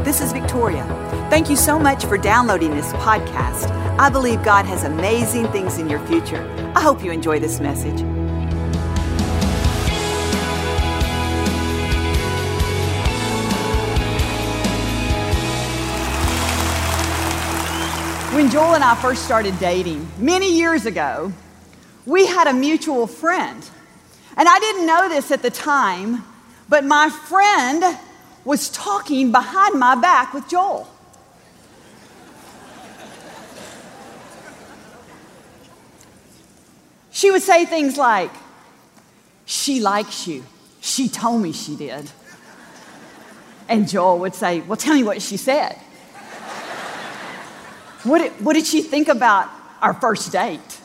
This is Victoria. Thank you so much for downloading this podcast. I believe God has amazing things in your future. I hope you enjoy this message. When Joel and I first started dating many years ago, we had a mutual friend. And I didn't know this at the time, but my friend was talking behind my back with Joel. She would say things like, She likes you. She told me she did. And Joel would say, Well, tell me what she said. What did, what did she think about our first date?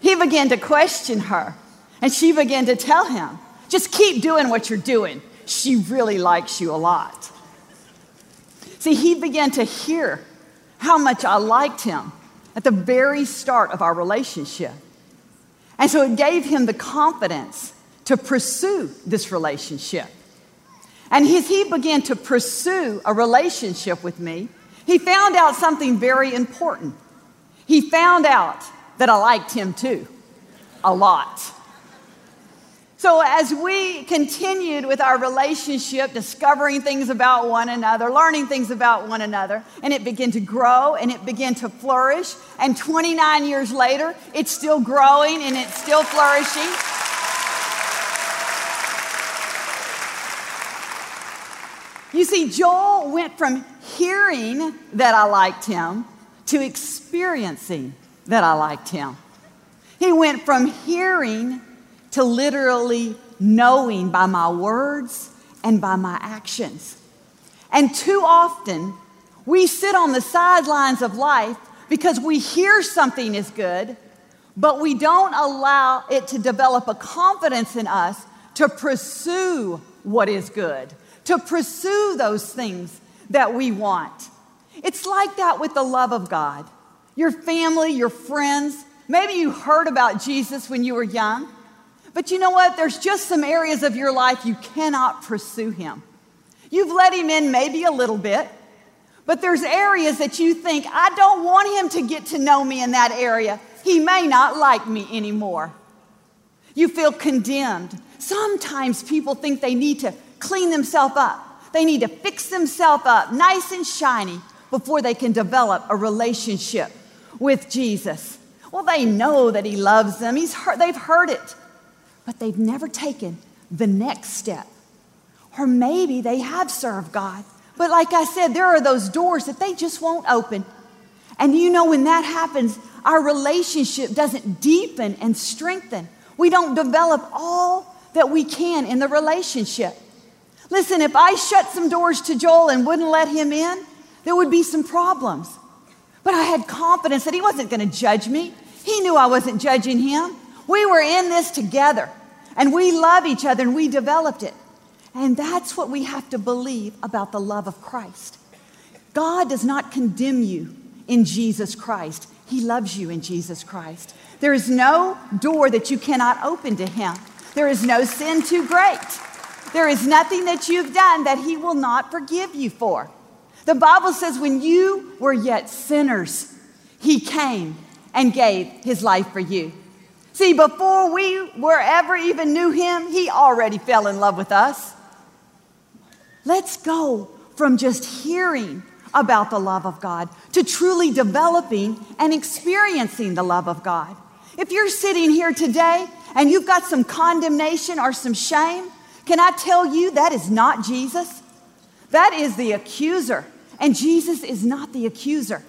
He began to question her, and she began to tell him, Just keep doing what you're doing she really likes you a lot. See, he began to hear how much I liked him at the very start of our relationship. And so it gave him the confidence to pursue this relationship. And as he began to pursue a relationship with me, he found out something very important. He found out that I liked him too, a lot. So, as we continued with our relationship, discovering things about one another, learning things about one another, and it began to grow and it began to flourish. And 29 years later, it's still growing and it's still flourishing. You see, Joel went from hearing that I liked him to experiencing that I liked him. He went from hearing to literally knowing by my words and by my actions. And too often, we sit on the sidelines of life because we hear something is good, but we don't allow it to develop a confidence in us to pursue what is good, to pursue those things that we want. It's like that with the love of God. Your family, your friends, maybe you heard about Jesus when you were young. But you know what? There's just some areas of your life you cannot pursue him. You've let him in maybe a little bit, but there's areas that you think, I don't want him to get to know me in that area. He may not like me anymore. You feel condemned. Sometimes people think they need to clean themselves up, they need to fix themselves up nice and shiny before they can develop a relationship with Jesus. Well, they know that he loves them, He's heard, they've heard it but they've never taken the next step. Or maybe they have served God, but like I said, there are those doors that they just won't open. And you know, when that happens, our relationship doesn't deepen and strengthen. We don't develop all that we can in the relationship. Listen, if I shut some doors to Joel and wouldn't let him in, there would be some problems. But I had confidence that he wasn't going to judge me. He knew I wasn't judging him. We were in this together. And we love each other and we developed it. And that's what we have to believe about the love of Christ. God does not condemn you in Jesus Christ, He loves you in Jesus Christ. There is no door that you cannot open to Him, there is no sin too great. There is nothing that you've done that He will not forgive you for. The Bible says, when you were yet sinners, He came and gave His life for you. See, before we were ever even knew him, he already fell in love with us. Let's go from just hearing about the love of God to truly developing and experiencing the love of God. If you're sitting here today and you've got some condemnation or some shame, can I tell you that is not Jesus? That is the accuser, and Jesus is not the accuser.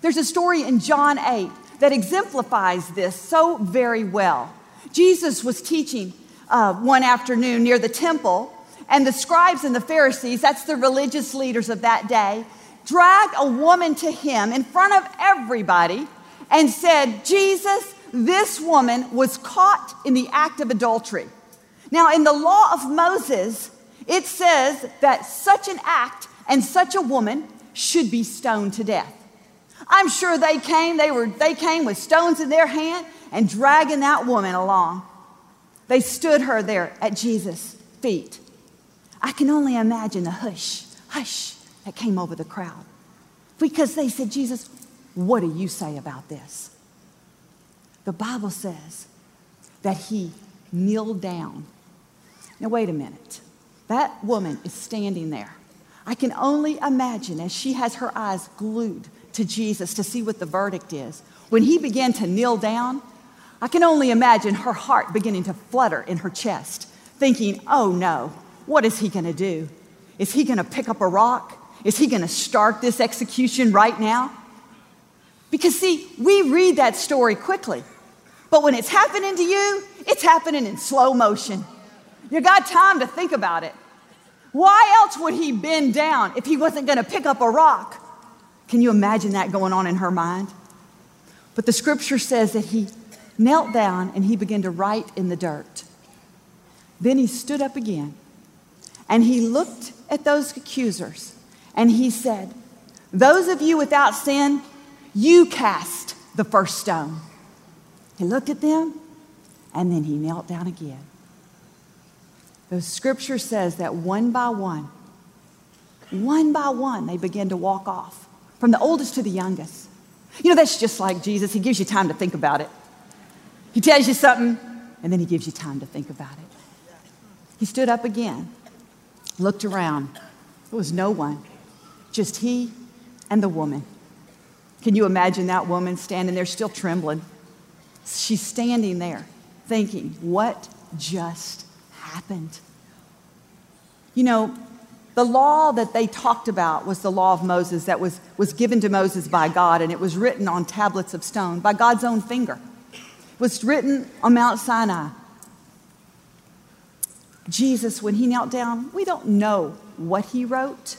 There's a story in John 8 that exemplifies this so very well. Jesus was teaching uh, one afternoon near the temple, and the scribes and the Pharisees, that's the religious leaders of that day, dragged a woman to him in front of everybody and said, Jesus, this woman was caught in the act of adultery. Now, in the law of Moses, it says that such an act and such a woman should be stoned to death. I'm sure they came, they, were, they came with stones in their hand and dragging that woman along. They stood her there at Jesus' feet. I can only imagine the hush, hush, that came over the crowd because they said, Jesus, what do you say about this? The Bible says that he kneeled down. Now, wait a minute. That woman is standing there. I can only imagine as she has her eyes glued to Jesus to see what the verdict is. When he began to kneel down, I can only imagine her heart beginning to flutter in her chest, thinking, oh no, what is he going to do? Is he going to pick up a rock? Is he going to start this execution right now? Because, see, we read that story quickly, but when it's happening to you, it's happening in slow motion. You got time to think about it. Why else would he bend down if he wasn't going to pick up a rock? Can you imagine that going on in her mind? But the scripture says that he knelt down and he began to write in the dirt. Then he stood up again and he looked at those accusers and he said, Those of you without sin, you cast the first stone. He looked at them and then he knelt down again. The scripture says that one by one, one by one, they began to walk off, from the oldest to the youngest. You know, that's just like Jesus. He gives you time to think about it. He tells you something, and then he gives you time to think about it. He stood up again, looked around. There was no one, just he and the woman. Can you imagine that woman standing there still trembling? She's standing there thinking, what just happened? You know, the law that they talked about was the law of Moses that was, was given to Moses by God, and it was written on tablets of stone by God's own finger. It was written on Mount Sinai. Jesus, when he knelt down, we don't know what he wrote.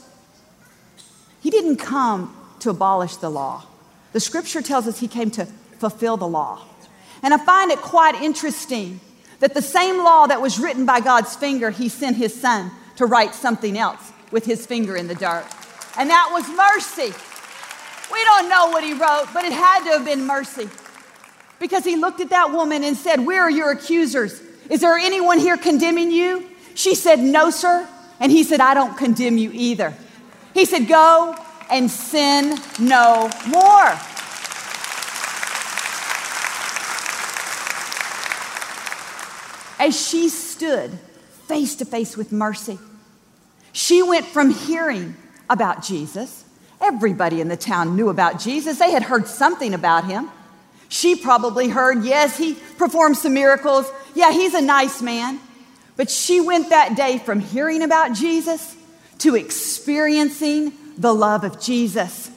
He didn't come to abolish the law. The scripture tells us he came to fulfill the law. And I find it quite interesting that the same law that was written by God's finger, he sent his son to write something else with his finger in the dirt. And that was mercy. We don't know what he wrote, but it had to have been mercy. Because he looked at that woman and said, Where are your accusers? Is there anyone here condemning you? She said, No, sir. And he said, I don't condemn you either. He said, Go and sin no more. As she stood face to face with mercy, she went from hearing about Jesus. Everybody in the town knew about Jesus. They had heard something about him. She probably heard, yes, he performed some miracles. Yeah, he's a nice man. But she went that day from hearing about Jesus to experiencing the love of Jesus.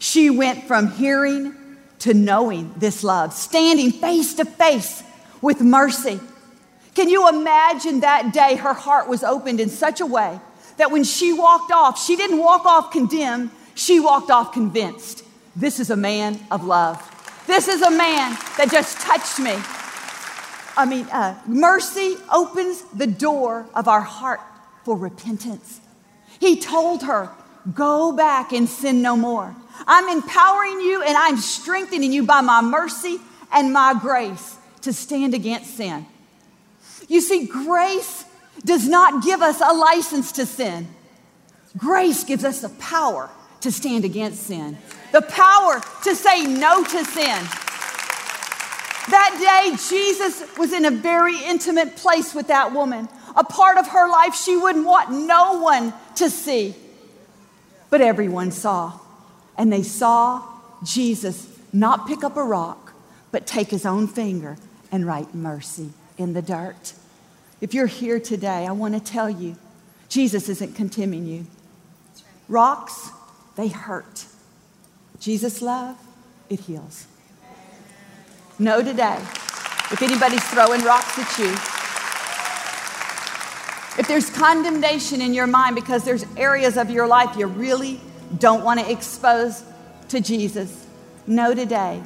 She went from hearing to knowing this love, standing face to face with mercy. Can you imagine that day her heart was opened in such a way that when she walked off, she didn't walk off condemned, she walked off convinced. This is a man of love. This is a man that just touched me. I mean, uh, mercy opens the door of our heart for repentance. He told her, Go back and sin no more. I'm empowering you and I'm strengthening you by my mercy and my grace to stand against sin. You see, grace does not give us a license to sin. Grace gives us the power to stand against sin, the power to say no to sin. That day, Jesus was in a very intimate place with that woman, a part of her life she wouldn't want no one to see. But everyone saw, and they saw Jesus not pick up a rock, but take his own finger and write mercy in the dirt. If you're here today, I want to tell you Jesus isn't condemning you. Rocks, they hurt. Jesus' love, it heals. Know today, if anybody's throwing rocks at you, if there's condemnation in your mind because there's areas of your life you really don't want to expose to Jesus, know today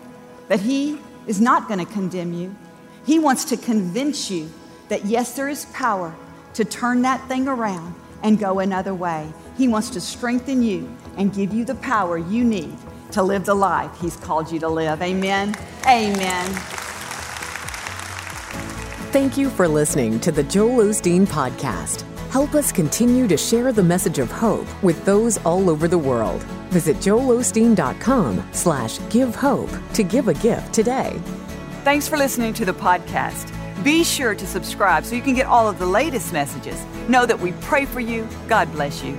that He is not going to condemn you. He wants to convince you that yes, there is power to turn that thing around and go another way. He wants to strengthen you and give you the power you need to live the life He's called you to live. Amen. Amen. Thank you for listening to the Joel Osteen Podcast. Help us continue to share the message of hope with those all over the world. Visit joelosteen.com slash give hope to give a gift today. Thanks for listening to the podcast. Be sure to subscribe so you can get all of the latest messages. Know that we pray for you. God bless you.